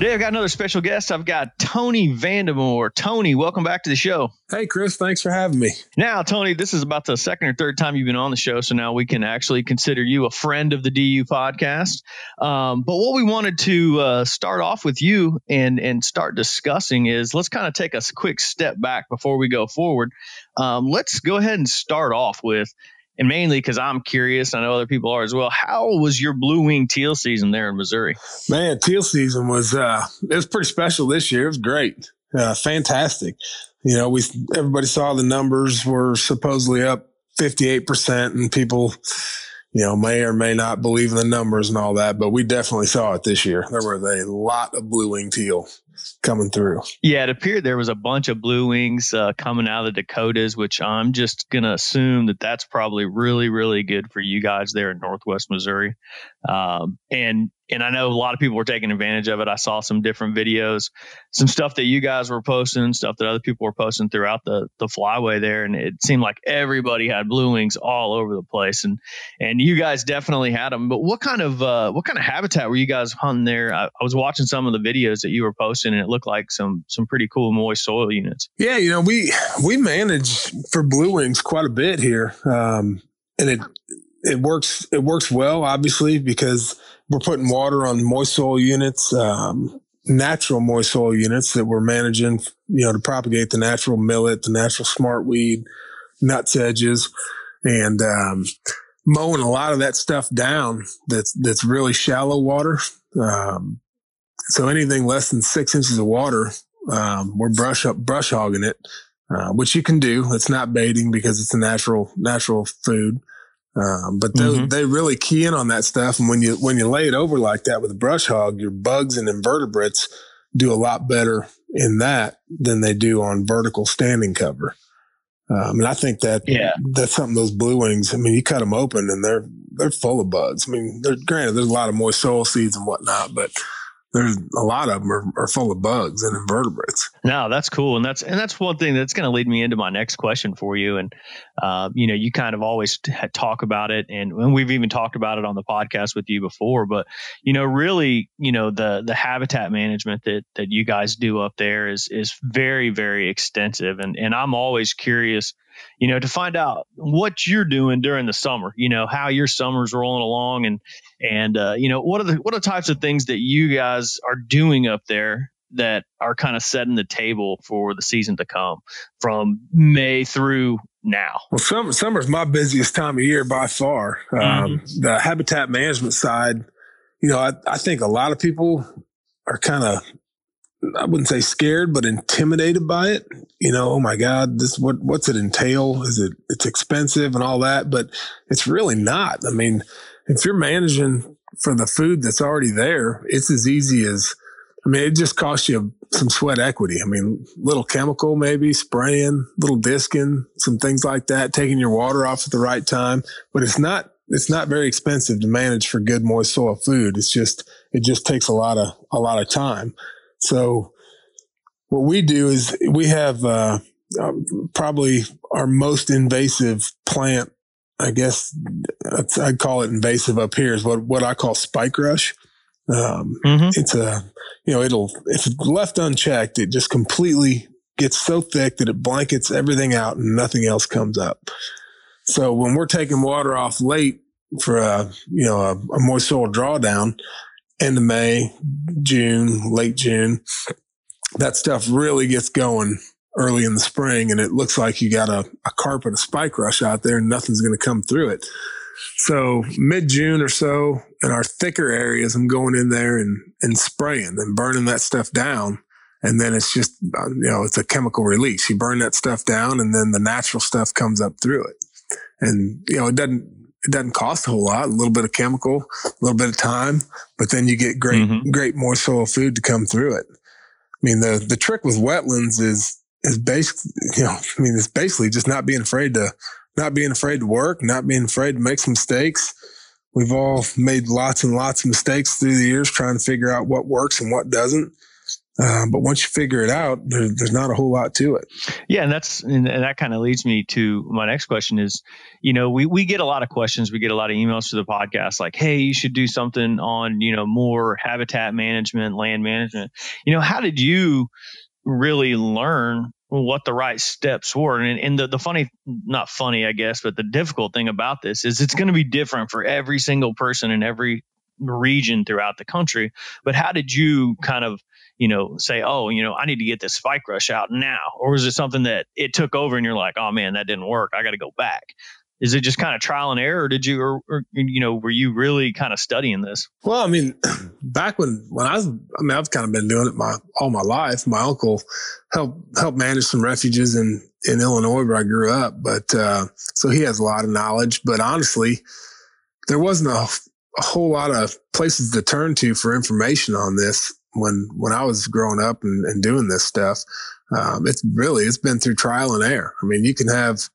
Today, I've got another special guest. I've got Tony Vandemore. Tony, welcome back to the show. Hey, Chris, thanks for having me. Now, Tony, this is about the second or third time you've been on the show, so now we can actually consider you a friend of the DU podcast. Um, but what we wanted to uh, start off with you and and start discussing is let's kind of take a quick step back before we go forward. Um, let's go ahead and start off with and mainly because I'm curious, I know other people are as well. How was your blue wing teal season there in Missouri? Man, teal season was uh, it was pretty special this year. It was great, uh, fantastic. You know, we everybody saw the numbers were supposedly up 58 percent, and people, you know, may or may not believe in the numbers and all that, but we definitely saw it this year. There was a lot of blue wing teal coming through. Yeah, it appeared there was a bunch of blue wings uh, coming out of the Dakotas, which I'm just going to assume that that's probably really, really good for you guys there in Northwest Missouri. Um, and and I know a lot of people were taking advantage of it. I saw some different videos, some stuff that you guys were posting, stuff that other people were posting throughout the the flyway there, and it seemed like everybody had blue wings all over the place, and and you guys definitely had them. But what kind of uh, what kind of habitat were you guys hunting there? I, I was watching some of the videos that you were posting, and it looked like some some pretty cool moist soil units. Yeah, you know we we manage for blue wings quite a bit here, um, and it it works it works well obviously because we're putting water on moist soil units, um, natural moist soil units that we're managing, you know, to propagate the natural millet, the natural smartweed, nutsedges, and um, mowing a lot of that stuff down. That's that's really shallow water. Um, so anything less than six inches of water, um, we're brush up brush hogging it, uh, which you can do. It's not baiting because it's a natural natural food. Um, but they, mm-hmm. they really key in on that stuff. And when you, when you lay it over like that with a brush hog, your bugs and invertebrates do a lot better in that than they do on vertical standing cover. Um, and I think that yeah. that's something those blue wings. I mean, you cut them open and they're they're full of bugs. I mean, they're granted there's a lot of moist soil seeds and whatnot, but there's a lot of them are, are full of bugs and invertebrates. No, that's cool, and that's and that's one thing that's going to lead me into my next question for you. And uh, you know, you kind of always talk about it, and, and we've even talked about it on the podcast with you before. But you know, really, you know, the the habitat management that that you guys do up there is is very very extensive, and and I'm always curious you know, to find out what you're doing during the summer, you know, how your summer's rolling along and, and, uh, you know, what are the, what are the types of things that you guys are doing up there that are kind of setting the table for the season to come from May through now? Well, summer, summer's my busiest time of year by far. Um, mm-hmm. the habitat management side, you know, I, I think a lot of people are kind of I wouldn't say scared, but intimidated by it. You know, oh my God, this what what's it entail? Is it it's expensive and all that, but it's really not. I mean, if you're managing for the food that's already there, it's as easy as I mean, it just costs you some sweat equity. I mean, little chemical maybe, spraying, little disking, some things like that, taking your water off at the right time. But it's not it's not very expensive to manage for good moist soil food. It's just it just takes a lot of a lot of time. So what we do is we have uh, uh, probably our most invasive plant. I guess I'd call it invasive up here is what, what I call spike rush. Um, mm-hmm. It's a, you know, it'll, if left unchecked, it just completely gets so thick that it blankets everything out and nothing else comes up. So when we're taking water off late for a, you know, a, a moist soil drawdown, end of May, June, late June. That stuff really gets going early in the spring, and it looks like you got a, a carpet of spike rush out there, and nothing's going to come through it. So mid June or so, in our thicker areas, I'm going in there and and spraying and burning that stuff down. And then it's just, uh, you know, it's a chemical release. You burn that stuff down, and then the natural stuff comes up through it. And you know, it doesn't it doesn't cost a whole lot, a little bit of chemical, a little bit of time, but then you get great, mm-hmm. great moist soil food to come through it. I mean, the, the trick with wetlands is, is basically, you know, I mean, it's basically just not being afraid to, not being afraid to work, not being afraid to make some mistakes. We've all made lots and lots of mistakes through the years trying to figure out what works and what doesn't. Um, but once you figure it out, there, there's not a whole lot to it. Yeah, and that's and that kind of leads me to my next question is, you know, we we get a lot of questions, we get a lot of emails to the podcast like, hey, you should do something on you know more habitat management, land management. You know, how did you really learn what the right steps were. And, and the, the funny, not funny, I guess, but the difficult thing about this is it's going to be different for every single person in every region throughout the country. But how did you kind of you know, say, oh, you know, I need to get this spike rush out now? Or was it something that it took over and you're like, oh man, that didn't work. I got to go back. Is it just kind of trial and error? Or did you, or, or, you know, were you really kind of studying this? Well, I mean, back when, when I was, I mean, I've kind of been doing it my, all my life. My uncle helped, helped manage some refuges in, in Illinois where I grew up. But, uh, so he has a lot of knowledge, but honestly, there wasn't a, a whole lot of places to turn to for information on this when when I was growing up and, and doing this stuff. Um, it's really it's been through trial and error. I mean, you can have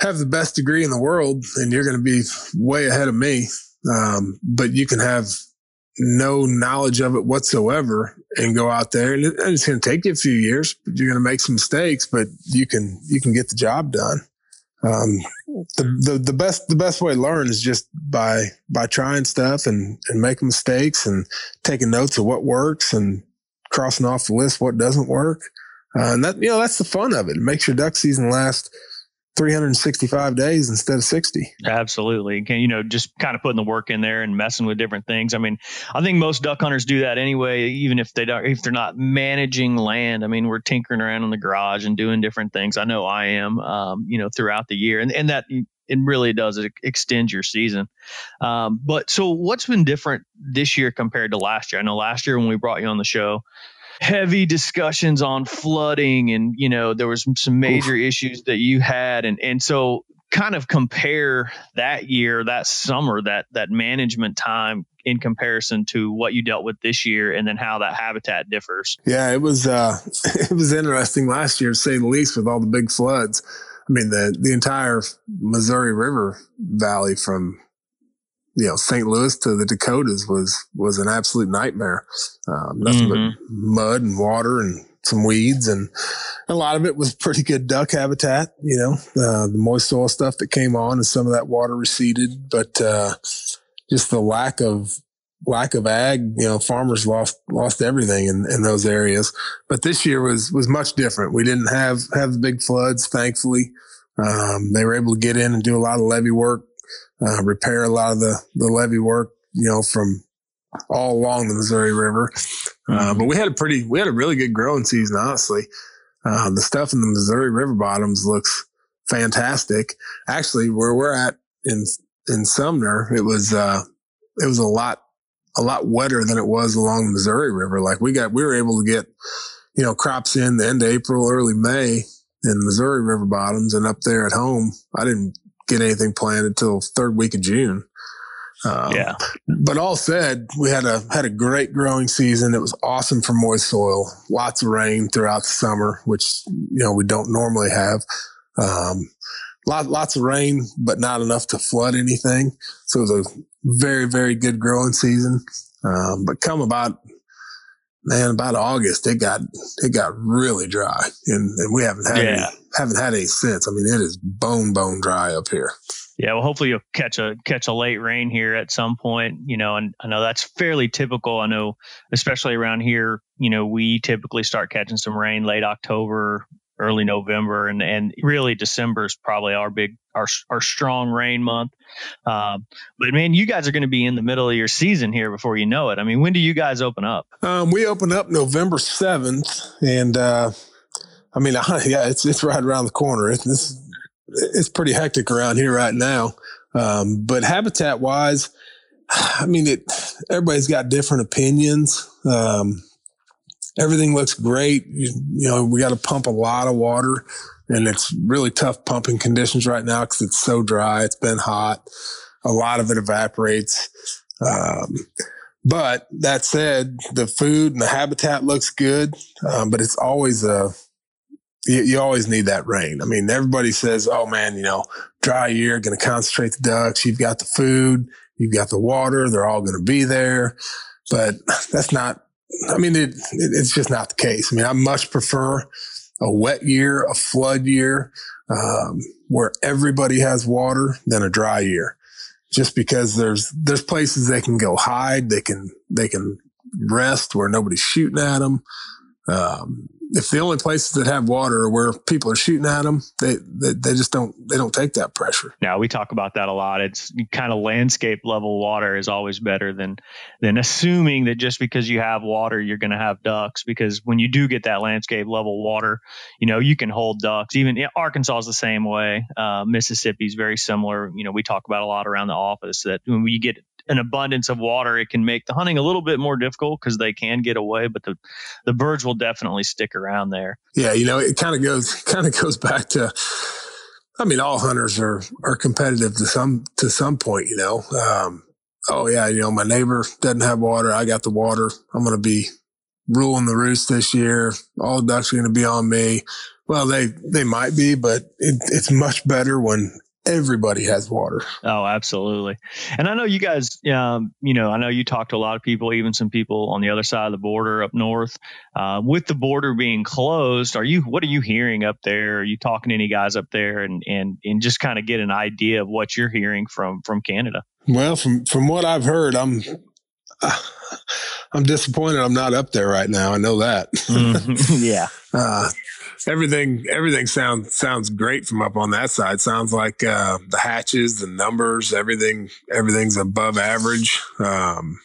have the best degree in the world, and you're going to be way ahead of me. Um, but you can have no knowledge of it whatsoever and go out there and it's going to take you a few years but you're going to make some mistakes but you can you can get the job done um, the, the, the best the best way to learn is just by by trying stuff and and making mistakes and taking notes of what works and crossing off the list what doesn't work. Uh, and that you know that's the fun of it. It makes your duck season last 365 days instead of 60. Absolutely. Can, you know, just kind of putting the work in there and messing with different things. I mean, I think most duck hunters do that anyway, even if they don't, if they're not managing land. I mean, we're tinkering around in the garage and doing different things. I know I am, um, you know, throughout the year and, and that it really does extend your season. Um, but so what's been different this year compared to last year? I know last year when we brought you on the show, heavy discussions on flooding and you know there was some major Oof. issues that you had and and so kind of compare that year that summer that that management time in comparison to what you dealt with this year and then how that habitat differs yeah it was uh it was interesting last year to say the least with all the big floods i mean the the entire missouri river valley from you know, St. Louis to the Dakotas was, was an absolute nightmare. Um, nothing mm-hmm. but mud and water and some weeds. And a lot of it was pretty good duck habitat, you know, uh, the moist soil stuff that came on and some of that water receded, but, uh, just the lack of lack of ag, you know, farmers lost lost everything in, in those areas. But this year was was much different. We didn't have have the big floods, thankfully. Um, they were able to get in and do a lot of levee work, uh, repair a lot of the the levee work, you know, from all along the Missouri River. Uh, but we had a pretty, we had a really good growing season, honestly. Uh, the stuff in the Missouri River bottoms looks fantastic. Actually, where we're at in in Sumner, it was uh, it was a lot a lot wetter than it was along the Missouri River. Like we got, we were able to get, you know, crops in the end of April, early May in the Missouri River bottoms, and up there at home, I didn't get anything planted until third week of June. Um, yeah. But all said, we had a had a great growing season. It was awesome for moist soil. Lots of rain throughout the summer, which you know we don't normally have. Um, lot, lots of rain, but not enough to flood anything. So it was a very very good growing season. Um, but come about man about August, it got it got really dry, and, and we haven't had yeah. any, haven't had any since. I mean, it is bone bone dry up here. Yeah, well, hopefully you'll catch a catch a late rain here at some point. You know, and I know that's fairly typical. I know, especially around here, you know, we typically start catching some rain late October, early November, and and really December is probably our big our our strong rain month. Uh, but man, you guys are going to be in the middle of your season here before you know it. I mean, when do you guys open up? Um, we open up November seventh, and uh, I mean, yeah, it's it's right around the corner. It's it's pretty hectic around here right now. Um, but habitat wise, I mean, it, everybody's got different opinions. Um, everything looks great. You, you know, we got to pump a lot of water and it's really tough pumping conditions right now because it's so dry. It's been hot. A lot of it evaporates. Um, but that said, the food and the habitat looks good, um, but it's always a you, you, always need that rain. I mean, everybody says, "Oh man, you know, dry year, going to concentrate the ducks. You've got the food, you've got the water. They're all going to be there." But that's not. I mean, it, it, it's just not the case. I mean, I much prefer a wet year, a flood year, um, where everybody has water than a dry year. Just because there's there's places they can go hide, they can they can rest where nobody's shooting at them. Um, if the only places that have water are where people are shooting at them, they, they, they just don't they don't take that pressure. Now we talk about that a lot. It's kind of landscape level water is always better than than assuming that just because you have water you're going to have ducks. Because when you do get that landscape level water, you know you can hold ducks. Even Arkansas is the same way. Uh, Mississippi is very similar. You know we talk about a lot around the office that when we get an abundance of water, it can make the hunting a little bit more difficult because they can get away, but the the birds will definitely stick around there. Yeah, you know, it kind of goes kind of goes back to. I mean, all hunters are are competitive to some to some point. You know, um, oh yeah, you know, my neighbor doesn't have water. I got the water. I'm to be ruling the roost this year. All ducks are to be on me. Well, they they might be, but it, it's much better when everybody has water. Oh, absolutely. And I know you guys, um, you know, I know you talk to a lot of people, even some people on the other side of the border up north. Uh, with the border being closed, are you? What are you hearing up there? Are you talking to any guys up there, and and and just kind of get an idea of what you're hearing from from Canada? Well, from from what I've heard, I'm. I'm disappointed I'm not up there right now. I know that. mm-hmm. Yeah. Uh, everything everything sounds sounds great from up on that side. Sounds like uh, the hatches, the numbers, everything everything's above average. Um,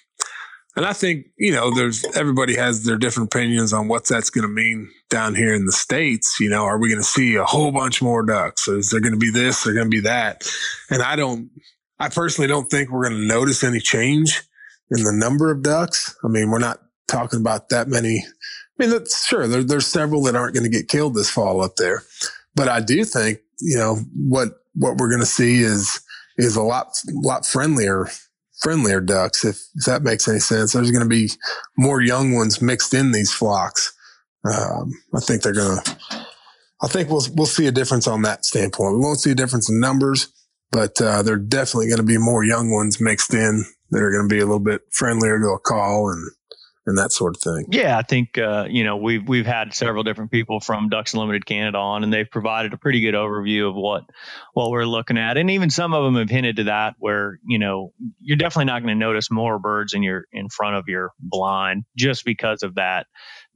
and I think you know, there's everybody has their different opinions on what that's going to mean down here in the states. You know, are we going to see a whole bunch more ducks? Is there going to be this? Or going to be that? And I don't. I personally don't think we're going to notice any change in the number of ducks. I mean, we're not talking about that many I mean, that's, sure, there, there's several that aren't going to get killed this fall up there, but I do think you know what what we're going to see is is a lot lot friendlier friendlier ducks if, if that makes any sense. There's going to be more young ones mixed in these flocks. Um, I think they're going to. I think we'll we'll see a difference on that standpoint. We won't see a difference in numbers, but uh, there are definitely going to be more young ones mixed in that are going to be a little bit friendlier to a call and and that sort of thing. Yeah, I think uh, you know we've we've had several different people from Ducks Unlimited Canada on, and they've provided a pretty good overview of what what we're looking at, and even some of them have hinted to that where you know you're definitely not going to notice more birds in your in front of your blind just because of that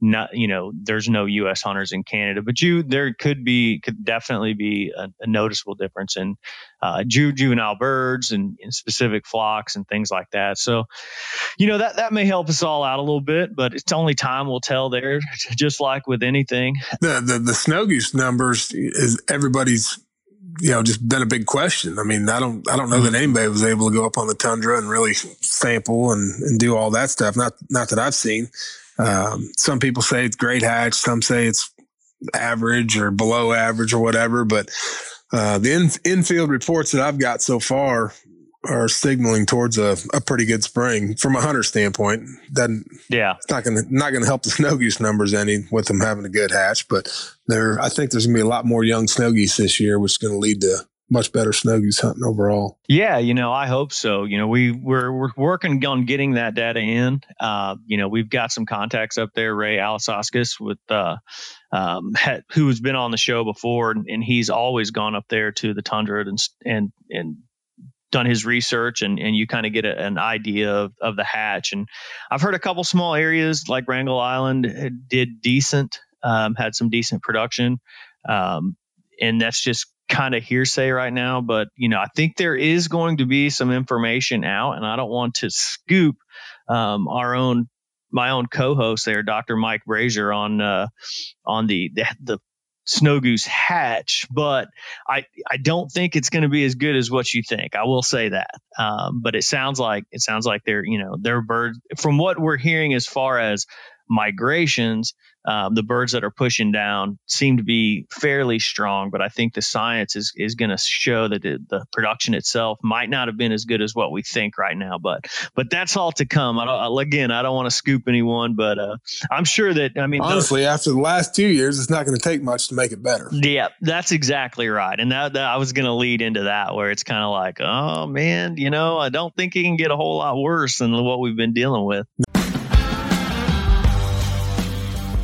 not you know there's no U.S. hunters in Canada, but you there could be could definitely be a, a noticeable difference in uh, juvenile birds and, in specific flocks and things like that. So, you know that that may help us all out a little bit, but it's only time will tell. There, just like with anything, the the, the snow goose numbers is everybody's you know just been a big question. I mean, I don't I don't know that mm-hmm. anybody was able to go up on the tundra and really sample and, and do all that stuff. Not not that I've seen. Um, some people say it's great hatch. Some say it's average or below average or whatever. But uh, the in, infield reports that I've got so far are signaling towards a, a pretty good spring from a hunter standpoint. Doesn't yeah, it's not gonna not gonna help the snow goose numbers any with them having a good hatch, but there I think there's gonna be a lot more young snow geese this year, which is gonna lead to much better snow goose hunting overall. Yeah, you know, I hope so. You know, we we're we're working on getting that data in. Uh, you know, we've got some contacts up there, Ray Alisauskas with uh, um, had, who has been on the show before, and, and, he's always gone up there to the tundra and and and done his research, and and you kind of get a, an idea of of the hatch. And I've heard a couple small areas like Wrangel Island did decent, um, had some decent production. Um, and that's just kind of hearsay right now, but you know, I think there is going to be some information out, and I don't want to scoop um, our own my own co-host there, Dr. Mike Brasher, on uh, on the, the the snow goose hatch, but I I don't think it's going to be as good as what you think. I will say that, um, but it sounds like it sounds like they're you know they're birds from what we're hearing as far as migrations um, the birds that are pushing down seem to be fairly strong, but I think the science is is going to show that the, the, production itself might not have been as good as what we think right now. But but that's all to come. I don't, again, I don't want to scoop anyone, but uh, I'm sure that I mean honestly, those, after the last two years, it's not going to take much to make it better. Yeah, that's exactly right. And that, that I was going to lead into that where it's kind of like, oh man, you know, I don't think it can get a whole lot worse than what we've been dealing with.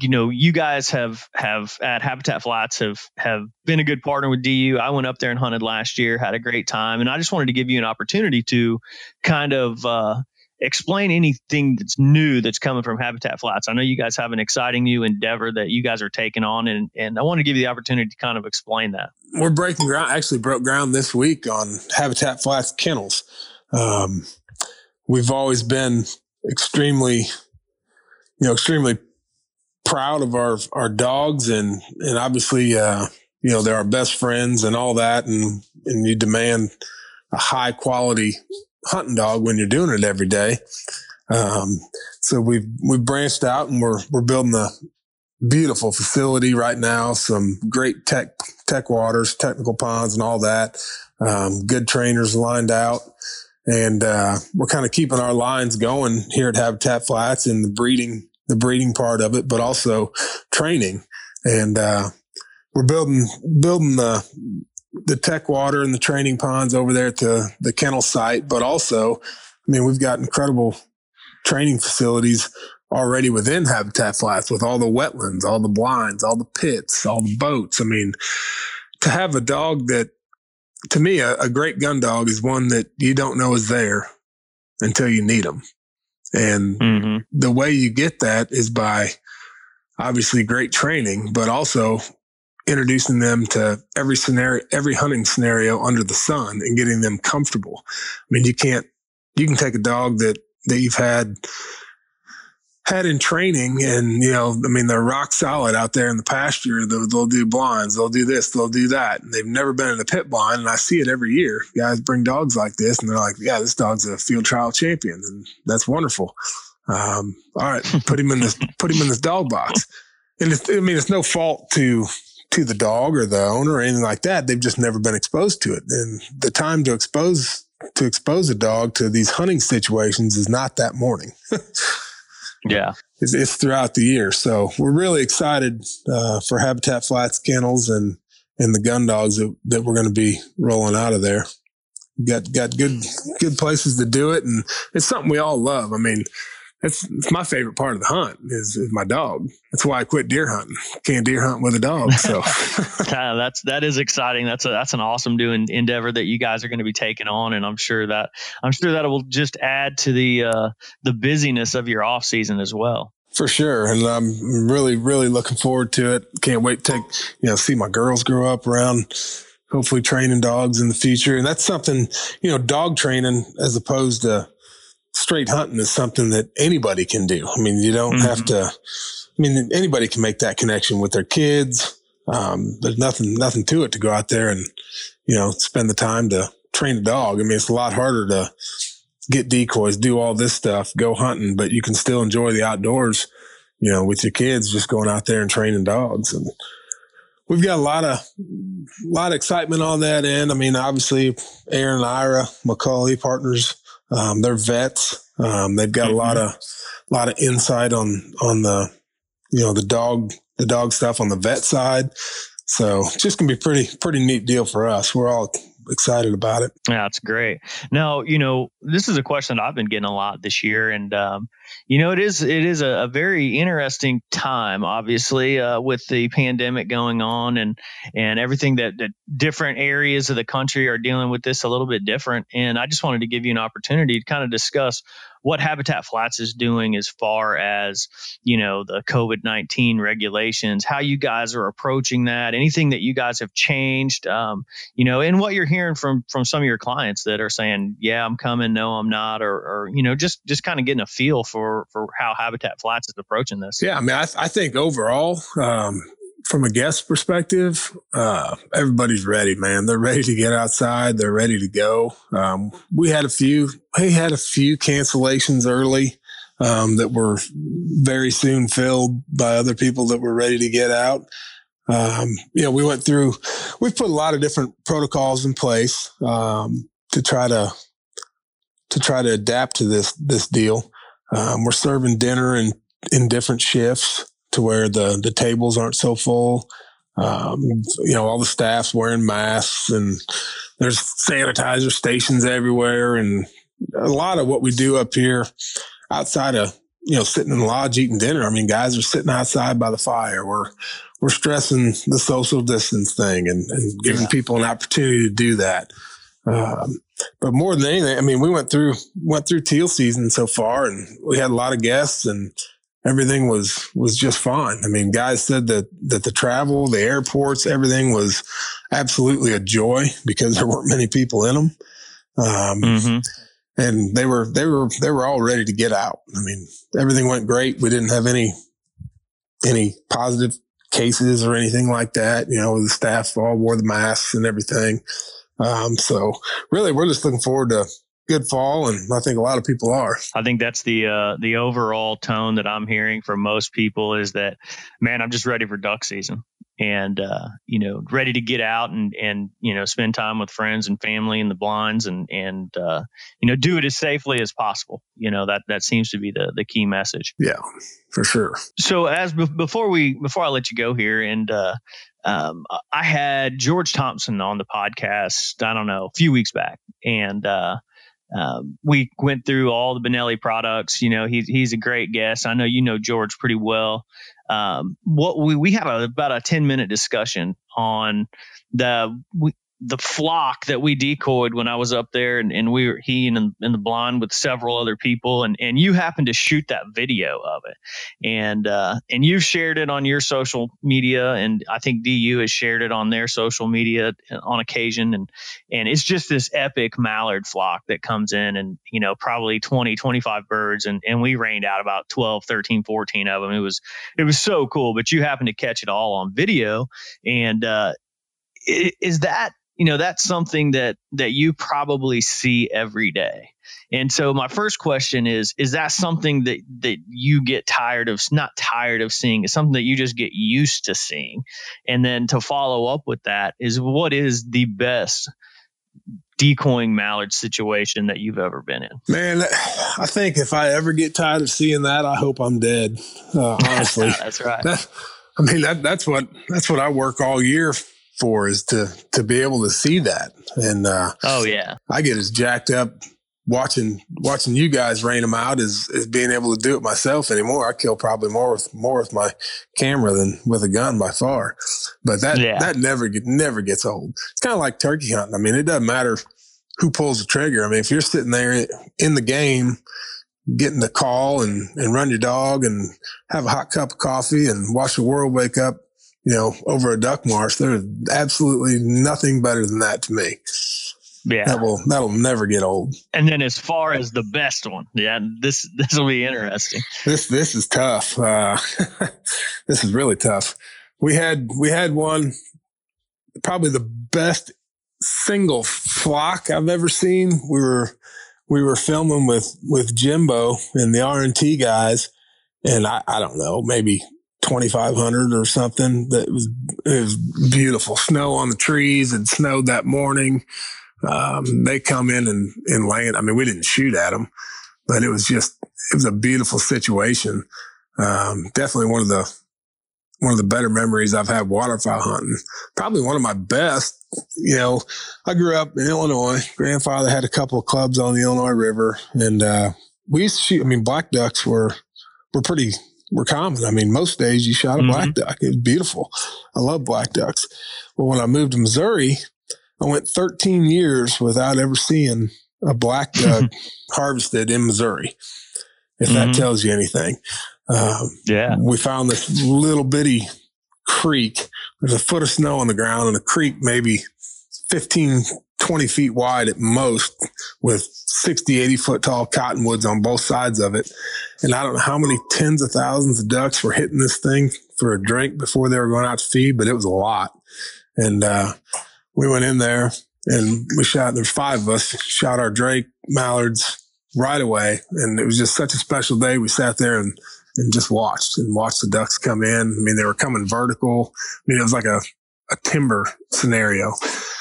you know, you guys have have at Habitat Flats have have been a good partner with DU. I went up there and hunted last year, had a great time, and I just wanted to give you an opportunity to kind of uh, explain anything that's new that's coming from Habitat Flats. I know you guys have an exciting new endeavor that you guys are taking on, and and I want to give you the opportunity to kind of explain that. We're breaking ground. Actually, broke ground this week on Habitat Flats kennels. Um, we've always been extremely, you know, extremely proud of our our dogs and and obviously uh, you know, they're our best friends and all that. And, and you demand a high quality hunting dog when you're doing it every day. Um, so we've, we've branched out and we're, we're building a beautiful facility right now. Some great tech, tech waters, technical ponds and all that. Um, good trainers lined out. And, uh, we're kind of keeping our lines going here at Habitat Flats in the breeding, the breeding part of it, but also training. And, uh, we're building, building the, the tech water and the training ponds over there at the, the kennel site, but also, I mean, we've got incredible training facilities already within Habitat Flats with all the wetlands, all the blinds, all the pits, all the boats. I mean, to have a dog that, to me, a, a great gun dog is one that you don't know is there until you need them. And mm-hmm. the way you get that is by obviously great training, but also introducing them to every scenario, every hunting scenario under the sun and getting them comfortable. I mean, you can't, you can take a dog that, that you've had, had in training and, you know, I mean, they're rock solid out there in the pasture. They'll, they'll do blinds. They'll do this. They'll do that. And they've never been in a pit blind. And I see it every year. Guys bring dogs like this and they're like, yeah, this dog's a field trial champion. And that's wonderful. Um, all right, put him in this, put him in this dog box. And I mean, it's no fault to to the dog or the owner or anything like that. They've just never been exposed to it. And the time to expose to expose a dog to these hunting situations is not that morning. yeah. It's, throughout the year. So we're really excited uh, for Habitat Flats kennels and and the gun dogs that, that we're going to be rolling out of there. Got got good good places to do it, and it's something we all love. I mean, that's, that's my favorite part of the hunt is, is, my dog. That's why I quit deer hunting. Can't deer hunt with a dog. So yeah, that's that is exciting. That's a that's an awesome doing endeavor that you guys are going to be taking on, and I'm sure that I'm sure that it will just add to the uh, the busyness of your off season as well. For sure, and I'm really really looking forward to it. Can't wait to take you know see my girls grow up around hopefully training dogs in the future, and that's something you know dog training as opposed to straight hunting is something that anybody can do. I mean, you don't mm-hmm. have to, I mean, anybody can make that connection with their kids. Um, there's nothing, nothing to it to go out there and, you know, spend the time to train a dog. I mean, it's a lot harder to get decoys, do all this stuff, go hunting, but you can still enjoy the outdoors, you know, with your kids, just going out there and training dogs. And we've got a lot of, a lot of excitement on that end. I mean, obviously Aaron and Ira McCauley partners, um, they're vets. Um, they've got a lot mm-hmm. of a lot of insight on on the you know the dog the dog stuff on the vet side. So it's just gonna be pretty pretty neat deal for us. We're all excited about it. Yeah, that's great. Now, you know, this is a question I've been getting a lot this year, and um, you know, it is it is a, a very interesting time, obviously, uh, with the pandemic going on and and everything that, that different areas of the country are dealing with this a little bit different. And I just wanted to give you an opportunity to kind of discuss what Habitat Flats is doing as far as, you know, the COVID 19 regulations, how you guys are approaching that, anything that you guys have changed, um, you know, and what you're hearing from from some of your clients that are saying, yeah, I'm coming, no, I'm not, or, or you know, just just kind of getting a feel for for how Habitat Flats is approaching this. Yeah, I mean, I, I think overall, um, from a guest perspective, uh, everybody's ready, man. They're ready to get outside. They're ready to go. Um, we had a few, we had a few cancellations early, um, that were very soon filled by other people that were ready to get out. Um, you know, we went through, we've put a lot of different protocols in place, um, to try to, to try to adapt to this, this deal. Um, we're serving dinner in, in different shifts to where the the tables aren't so full. Um, you know, all the staff's wearing masks and there's sanitizer stations everywhere. And a lot of what we do up here outside of, you know, sitting in the lodge eating dinner. I mean, guys are sitting outside by the fire. We're, we're stressing the social distance thing and, and giving yeah. people an opportunity to do that. Um, but more than anything, I mean, we went through, went through teal season so far and we had a lot of guests and, everything was was just fine. I mean, guys said that that the travel, the airports, everything was absolutely a joy because there weren't many people in them. Um, mm-hmm. And they were they were they were all ready to get out. I mean, everything went great. We didn't have any any positive cases or anything like that. You know, the staff all wore the masks and everything. Um, so really, we're just looking forward to good fall, and I think a lot of people are. I think that's the uh, the overall tone that I'm hearing from most people is that, man, I'm just ready for duck season, and uh, you know, ready to get out and and you know, spend time with friends and family and the blinds, and and uh, you know, do it as safely as possible. You know, that that seems to be the the key message. Yeah, for sure. So as before we before I let you go here, and uh, um, I had George Thompson on the podcast. I don't know a few weeks back, and uh, um, we went through all the Benelli products. You know, he's he's a great guest. I know you know George pretty well. Um, what we we had a, about a ten minute discussion on the we, the flock that we decoyed when I was up there, and, and we were he and in the blonde with several other people, and and you happened to shoot that video of it, and uh, and you've shared it on your social media, and I think DU has shared it on their social media on occasion, and and it's just this epic mallard flock that comes in, and you know probably 20, 25 birds, and and we rained out about 12, 13, 14 of them. It was it was so cool, but you happened to catch it all on video, and uh, is that you know that's something that that you probably see every day. And so my first question is is that something that that you get tired of not tired of seeing it's something that you just get used to seeing? And then to follow up with that is what is the best decoying mallard situation that you've ever been in? Man i think if i ever get tired of seeing that i hope i'm dead uh, honestly. That's right. That, i mean that, that's what that's what i work all year for is to to be able to see that. And uh, oh yeah, I get as jacked up watching watching you guys rain them out as, as being able to do it myself anymore. I kill probably more with more with my camera than with a gun by far. But that yeah. that never get never gets old. It's kind of like turkey hunting. I mean, it doesn't matter who pulls the trigger. I mean, if you're sitting there in the game getting the call and, and run your dog and have a hot cup of coffee and watch the world wake up you know, over a duck marsh. There's absolutely nothing better than that to me. Yeah, that will that'll never get old. And then as far as the best one, yeah, this this will be interesting. This this is tough. Uh, this is really tough. We had we had one, probably the best single flock I've ever seen. We were we were filming with with Jimbo and the R and T guys, and I, I don't know, maybe 2500 or something that was it was beautiful. Snow on the trees it snowed that morning. Um, they come in and, and land. I mean we didn't shoot at them but it was just it was a beautiful situation. Um, definitely one of the one of the better memories i've had waterfowl hunting. Probably one of my best you know. I grew up in illinois. Grandfather had a couple of clubs on the illinois river and uh, we used to shoot i mean black ducks were were pretty were common. I mean, most days you shot a mm-hmm. black duck. It was beautiful. I love black ducks. Well, when I moved to Missouri, I went 13 years without ever seeing a black duck harvested in Missouri. If mm-hmm. that tells you anything. Um, yeah. We found this little bitty creek. There's a foot of snow on the ground and a creek maybe 15, 20 feet wide at most with 60, 80 foot tall cottonwoods on both sides of it. And I don't know how many tens of thousands of ducks were hitting this thing for a drink before they were going out to feed, but it was a lot. And, uh, we went in there and we shot, there's five of us, shot our Drake mallards right away. And it was just such a special day. We sat there and, and just watched and watched the ducks come in. I mean, they were coming vertical. I mean, it was like a, a timber scenario.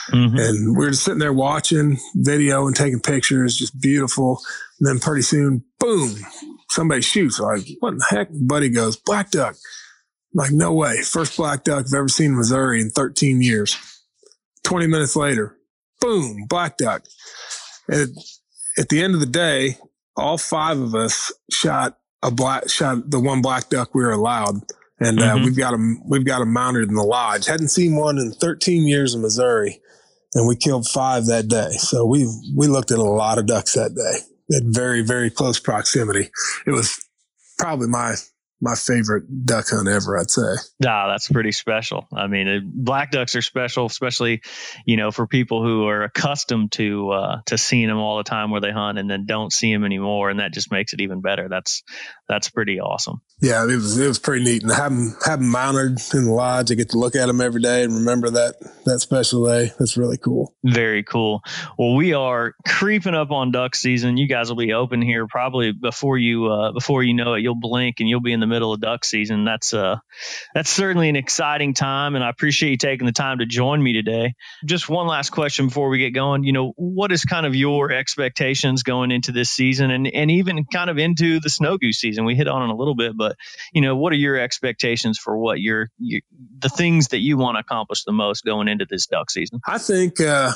Mm-hmm. And we are just sitting there watching video and taking pictures, just beautiful. And then pretty soon, boom, somebody shoots. Like, what in the heck? Buddy goes, black duck. I'm like, no way. First black duck I've ever seen in Missouri in 13 years. 20 minutes later, boom, black duck. And at the end of the day, all five of us shot a black shot the one black duck we were allowed and uh, mm-hmm. we've got them we've got them mounted in the lodge. Hadn't seen one in 13 years in Missouri, and we killed five that day. So we we looked at a lot of ducks that day at very very close proximity. It was probably my my favorite duck hunt ever, I'd say. Nah, that's pretty special. I mean, black ducks are special, especially, you know, for people who are accustomed to uh, to seeing them all the time where they hunt and then don't see them anymore, and that just makes it even better. That's that's pretty awesome. Yeah, it was it was pretty neat, and have them mounted in the lodge. I get to look at them every day and remember that that special day. That's really cool. Very cool. Well, we are creeping up on duck season. You guys will be open here probably before you uh, before you know it. You'll blink and you'll be in the the middle of duck season. That's uh that's certainly an exciting time, and I appreciate you taking the time to join me today. Just one last question before we get going. You know, what is kind of your expectations going into this season, and and even kind of into the snow goose season? We hit on it a little bit, but you know, what are your expectations for what your, your the things that you want to accomplish the most going into this duck season? I think. uh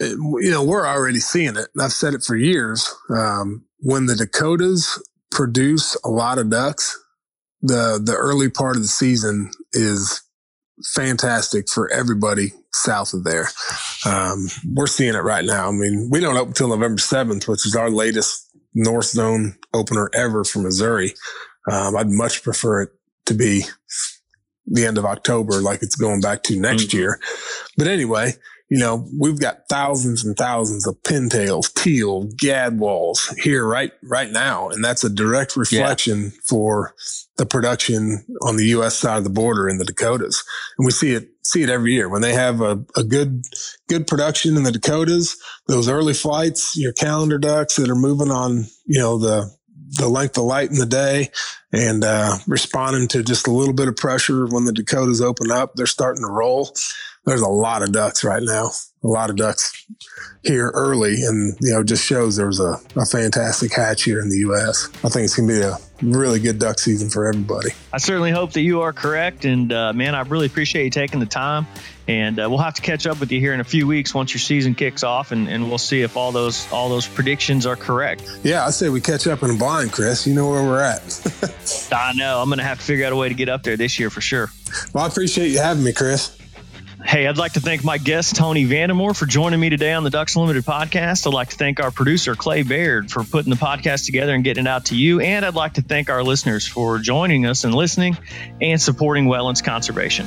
you know, we're already seeing it. I've said it for years. Um, when the Dakotas produce a lot of ducks, the the early part of the season is fantastic for everybody south of there. Um, we're seeing it right now. I mean, we don't open until November 7th, which is our latest North Zone opener ever for Missouri. Um, I'd much prefer it to be the end of October, like it's going back to next mm-hmm. year. But anyway, you know, we've got thousands and thousands of pintails, teal, gadwalls here right right now, and that's a direct reflection yeah. for the production on the U.S. side of the border in the Dakotas. And we see it see it every year when they have a, a good good production in the Dakotas. Those early flights, your calendar ducks that are moving on, you know, the the length of light in the day and uh, responding to just a little bit of pressure when the Dakotas open up, they're starting to roll there's a lot of ducks right now. A lot of ducks here early, and you know, just shows there's a, a fantastic hatch here in the U.S. I think it's gonna be a really good duck season for everybody. I certainly hope that you are correct, and uh, man, I really appreciate you taking the time. And uh, we'll have to catch up with you here in a few weeks once your season kicks off, and, and we'll see if all those all those predictions are correct. Yeah, I say we catch up in a blind, Chris. You know where we're at. I know. I'm gonna have to figure out a way to get up there this year for sure. Well, I appreciate you having me, Chris. Hey, I'd like to thank my guest, Tony Vandemore, for joining me today on the Ducks Unlimited podcast. I'd like to thank our producer, Clay Baird, for putting the podcast together and getting it out to you. And I'd like to thank our listeners for joining us and listening and supporting wetlands conservation.